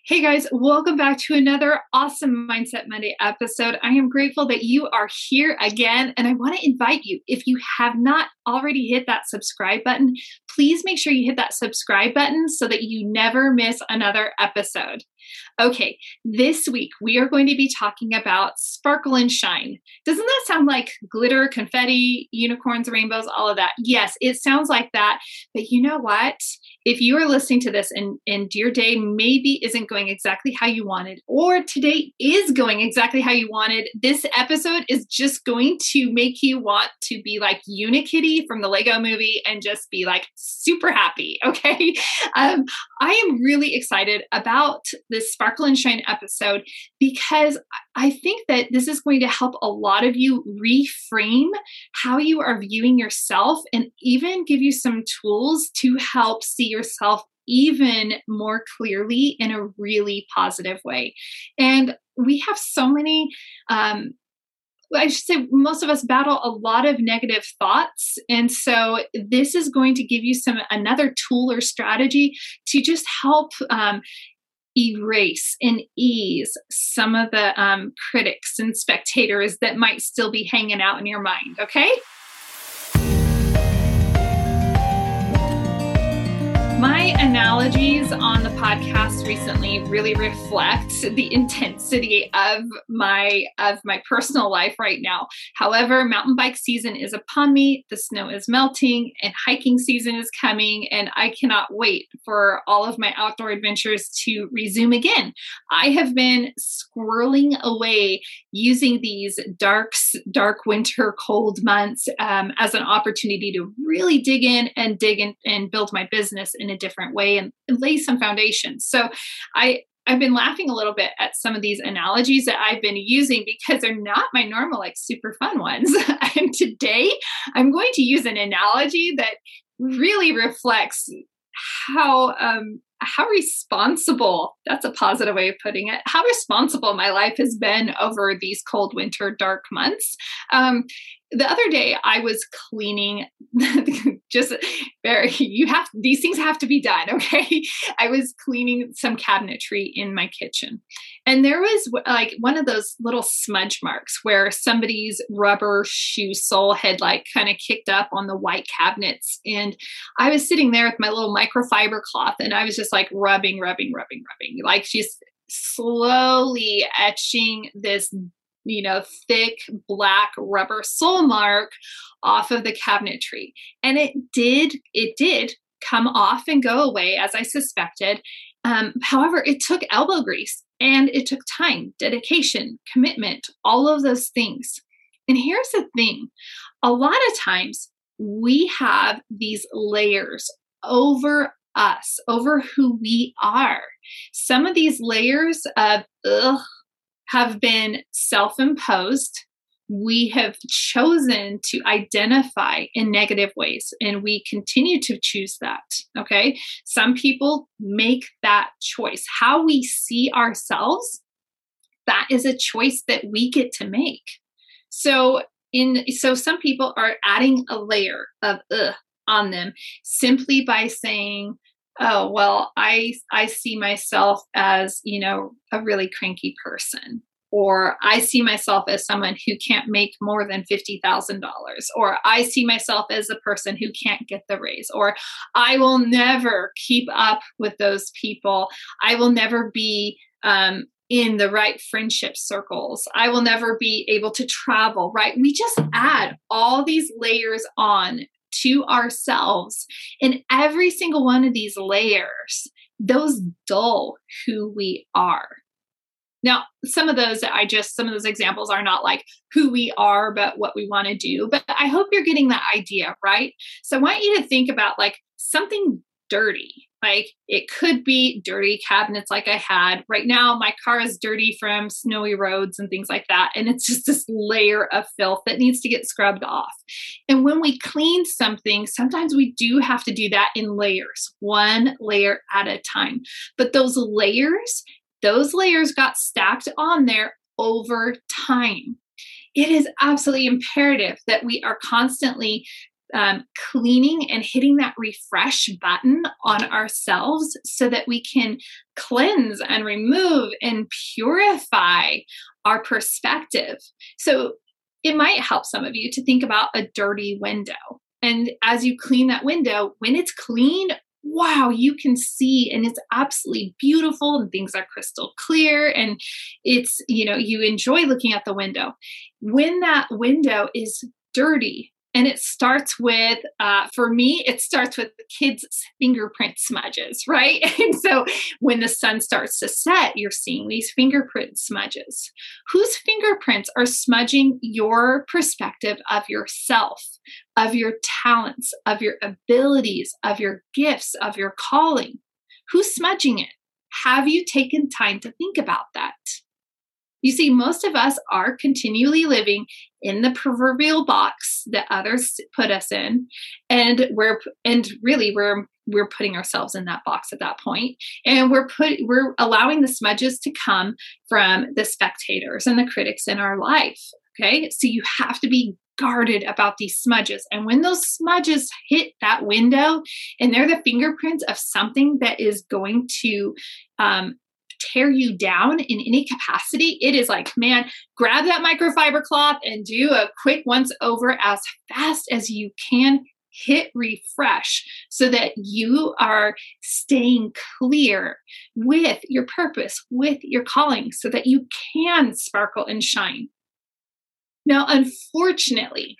Hey guys, welcome back to another awesome Mindset Monday episode. I am grateful that you are here again, and I want to invite you if you have not already hit that subscribe button, please make sure you hit that subscribe button so that you never miss another episode. Okay, this week we are going to be talking about sparkle and shine. Doesn't that sound like glitter, confetti, unicorns, rainbows, all of that? Yes, it sounds like that. But you know what? If you are listening to this and, and your day maybe isn't going exactly how you wanted, or today is going exactly how you wanted, this episode is just going to make you want to be like Unikitty from the Lego movie and just be like super happy. Okay. Um, I am really excited about this Sparkle and Shine episode because I think that this is going to help a lot of you reframe how you are viewing yourself and even give you some tools to help see yourself even more clearly in a really positive way. And we have so many um, I should say most of us battle a lot of negative thoughts. And so this is going to give you some another tool or strategy to just help um, erase and ease some of the um, critics and spectators that might still be hanging out in your mind, okay? My analogies on the podcast recently really reflect the intensity of my of my personal life right now. However, mountain bike season is upon me, the snow is melting, and hiking season is coming, and I cannot wait for all of my outdoor adventures to resume again. I have been squirreling away using these dark dark winter cold months um, as an opportunity to really dig in and dig in and build my business in a different way and, lay some foundations. So I I've been laughing a little bit at some of these analogies that I've been using because they're not my normal, like super fun ones. and today I'm going to use an analogy that really reflects how um, how responsible that's a positive way of putting it how responsible my life has been over these cold winter dark months um, the other day I was cleaning just very you have these things have to be done okay? I was cleaning some cabinetry in my kitchen. And there was like one of those little smudge marks where somebody's rubber shoe sole had like kind of kicked up on the white cabinets. And I was sitting there with my little microfiber cloth and I was just like rubbing rubbing rubbing rubbing like she's slowly etching this you know, thick black rubber sole mark off of the cabinetry. And it did, it did come off and go away as I suspected. Um, however, it took elbow grease and it took time, dedication, commitment, all of those things. And here's the thing a lot of times we have these layers over us, over who we are. Some of these layers of, ugh, have been self imposed. We have chosen to identify in negative ways, and we continue to choose that. Okay. Some people make that choice. How we see ourselves, that is a choice that we get to make. So, in so some people are adding a layer of ugh on them simply by saying, oh well i i see myself as you know a really cranky person or i see myself as someone who can't make more than $50000 or i see myself as a person who can't get the raise or i will never keep up with those people i will never be um, in the right friendship circles. I will never be able to travel, right? We just add all these layers on to ourselves. in every single one of these layers, those dull who we are. Now, some of those I just, some of those examples are not like who we are, but what we want to do. But I hope you're getting that idea, right? So I want you to think about like something dirty. Like it could be dirty cabinets like I had. Right now, my car is dirty from snowy roads and things like that. And it's just this layer of filth that needs to get scrubbed off. And when we clean something, sometimes we do have to do that in layers, one layer at a time. But those layers, those layers got stacked on there over time. It is absolutely imperative that we are constantly um, cleaning and hitting that refresh button on ourselves so that we can cleanse and remove and purify our perspective. So it might help some of you to think about a dirty window. And as you clean that window, when it's clean, wow, you can see and it's absolutely beautiful and things are crystal clear and it's, you know, you enjoy looking at the window. When that window is dirty, and it starts with uh, for me it starts with the kids fingerprint smudges right? And so when the sun starts to set you're seeing these fingerprint smudges. Whose fingerprints are smudging your perspective of yourself of your talents of your abilities of your gifts of your calling? Who's smudging it? Have you taken time to think about that you see, most of us are continually living in the proverbial box that others put us in, and we're and really we're we're putting ourselves in that box at that point, and we're put we're allowing the smudges to come from the spectators and the critics in our life. Okay, so you have to be guarded about these smudges. And when those smudges hit that window and they're the fingerprints of something that is going to um, tear you down in any capacity, it is like, man, grab that microfiber cloth and do a quick once over as fast as you can. Hit refresh so that you are staying clear with your purpose, with your calling, so that you can sparkle and shine. Now, unfortunately,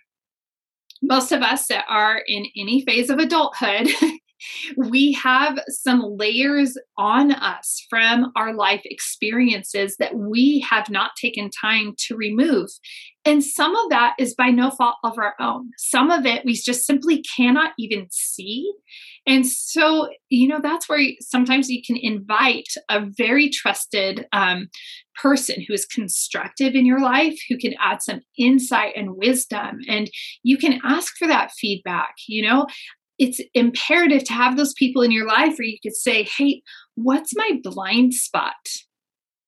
most of us that are in any phase of adulthood we have some layers on us from our life experiences that we have not taken time to remove. And some of that is by no fault of our own. Some of it we just simply cannot even see. And so, you know, that's where sometimes you can invite a very trusted um, person who is constructive in your life, who can add some insight and wisdom. And you can ask for that feedback. You know, it's imperative to have those people in your life where you could say, hey, what's my blind spot?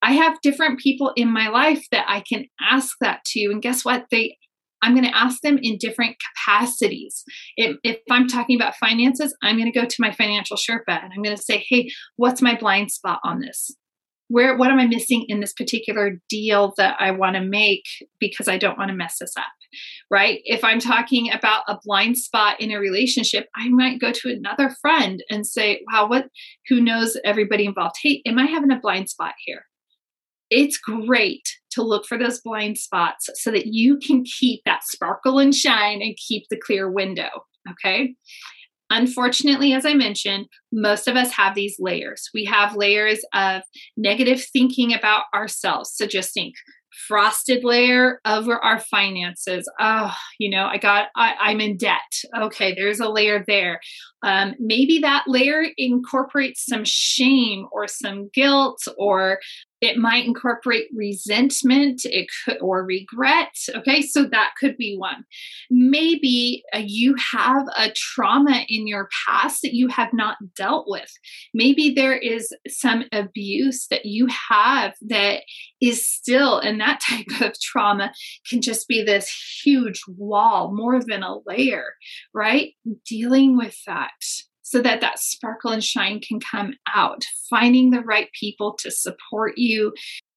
I have different people in my life that I can ask that to. And guess what? They I'm going to ask them in different capacities. If, if, I'm talking about finances, I'm going to go to my financial Sherpa and I'm going to say, hey, what's my blind spot on this? Where, what am I missing in this particular deal that I want to make because I don't want to mess this up? Right? If I'm talking about a blind spot in a relationship, I might go to another friend and say, wow, what, who knows everybody involved? Hey, am I having a blind spot here? It's great to look for those blind spots so that you can keep that sparkle and shine and keep the clear window. Okay. Unfortunately, as I mentioned, most of us have these layers. We have layers of negative thinking about ourselves. So just think frosted layer over our finances. Oh, you know, I got, I, am in debt. Okay, there's a layer there. Um, maybe that layer incorporates some shame or some guilt or it might incorporate resentment it could, or regret. Okay, so that could be one. Maybe uh, you have a trauma in your past that you have not dealt with. Maybe there is some abuse that you have that is still, and that type of trauma can just be this huge wall, more than a layer, right? Dealing with that so that that sparkle and shine can come out finding the right people to support you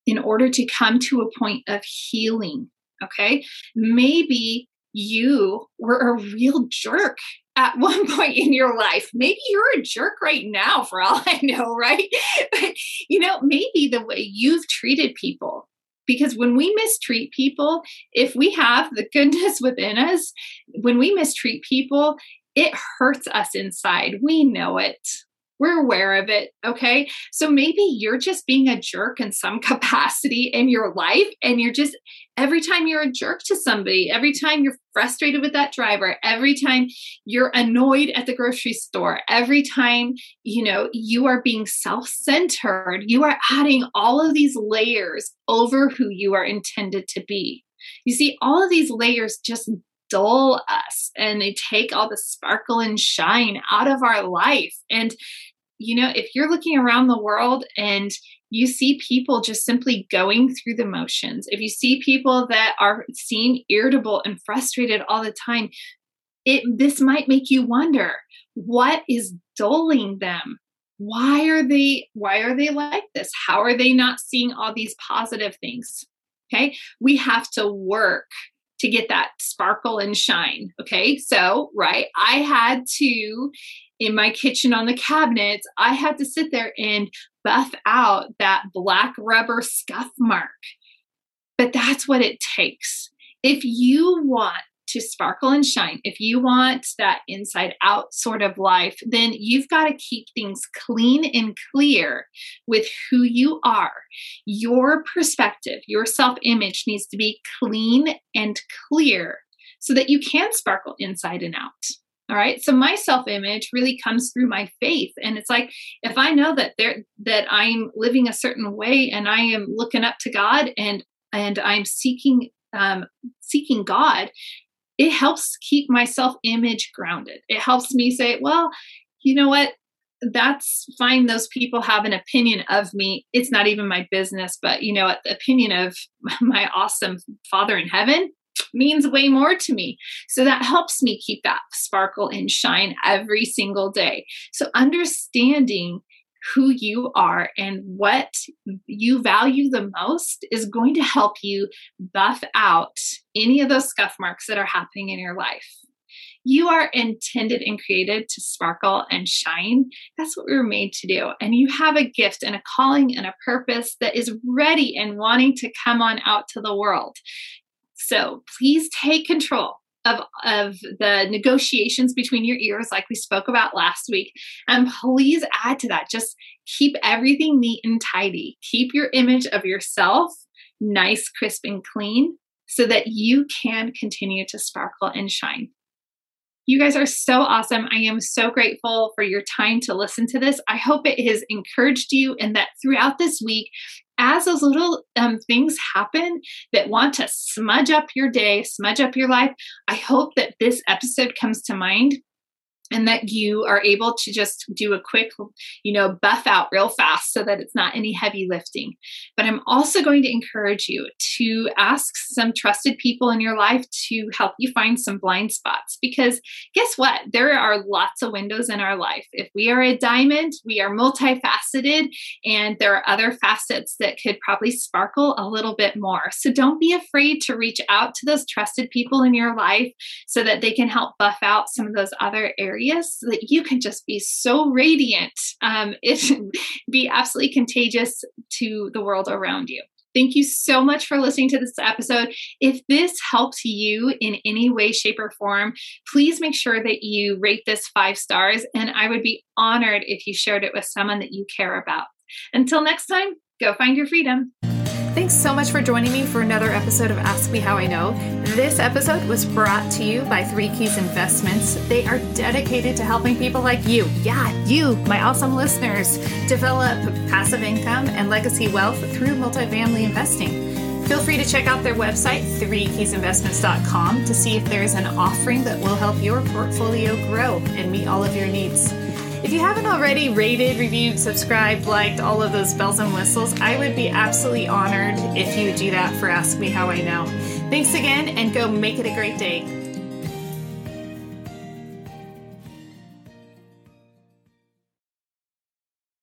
in order to come to a point of healing okay maybe you were a real jerk at one point in your life. Maybe you're a jerk right now, for all I know, right? But, you know, maybe the way you've treated people. Because when we mistreat people, if we have the goodness within us, when we mistreat people, it hurts us inside. We know it. We're aware of it. Okay. So maybe you're just being a jerk in some capacity in your life. And you're just, every time you're a jerk to somebody, every time you're frustrated with that driver, every time you're annoyed at the grocery store, every time, you know, you are being self centered, you are adding all of these layers over who you are intended to be. You see, all of these layers just dull us and they take all the sparkle and shine out of our life. And, you know, if you're looking around the world and you see people just simply going through the motions, if you see people that are seen irritable and frustrated all the time, it this might make you wonder what is dulling them? Why are they why are they like this? How are they not seeing all these positive things? Okay? We have to work to get that sparkle and shine okay? So right i had to in my kitchen on the cabinets i had to sit there and buff out that black rubber scuff mark. But that's what it takes. If you want to sparkle and shine, if you want that inside out sort of life, then you've got to keep things clean and clear with who you are. Your perspective, your self image needs to be clean and clear so that you can sparkle inside and out. All right. So my self-image really comes through my faith. And it's like if I know that there that I'm living a certain way and I am looking up to God and and I'm seeking um, seeking God, it helps keep my self image grounded. It helps me say, well, you know what? That's fine. Those people have an opinion of me. It's not even my business, but you know what? The opinion of my awesome Father in heaven means way more to me. So that helps me keep that sparkle and shine every single day. So understanding who you are and what you value the most is going to help you buff out any of those scuff marks that are happening in your life. You are intended and created to sparkle and shine. That's what we were made to do. And you have a gift and a calling and a purpose that is ready and wanting to come on out to the world. So please take control of, of the negotiations between your ears, like we spoke about last week. And please add to that. Just keep everything neat and tidy. Keep your image of yourself nice, crisp, and clean so that you can continue to sparkle and shine. You guys are so awesome. I am so grateful for your time to listen to this. I hope it has encouraged you and that throughout this week, as those little um, things happen that want to smudge up your day, smudge up your life, I hope that this episode comes to mind and that you are able to just do a quick you know buff out real fast so that it's not any heavy lifting. But i'm also going to encourage you to ask some trusted people in your life to help you find some blind spots because guess what? There are lots of windows in our life. If we are a diamond we are multifaceted and there are other facets that could probably sparkle a little bit more. So don't be afraid to reach out to those trusted people in your life so that they can help buff out some of those other areas areas that you can just be so radiant. Um, it be absolutely contagious to the world around you. Thank you so much for listening to this episode. If this helps you in any way, shape, or form, please make sure that you rate this five stars. And I would be honored if you shared it with someone that you care about. Until next time, go find your freedom. Thanks so much for joining me for another episode of Ask Me How I Know. This episode was brought to you by Three Keys Investments. They are dedicated to helping people like you, yeah, you, my awesome listeners, develop passive income and legacy wealth through multifamily investing. Feel free to check out their website, threekeysinvestments.com, to see if there's an offering that will help your portfolio grow and meet all of your needs. If you haven't already rated, reviewed, subscribed, liked, all of those bells and whistles, I would be absolutely honored if you would do that for Ask Me How I Know. Thanks again and go make it a great day.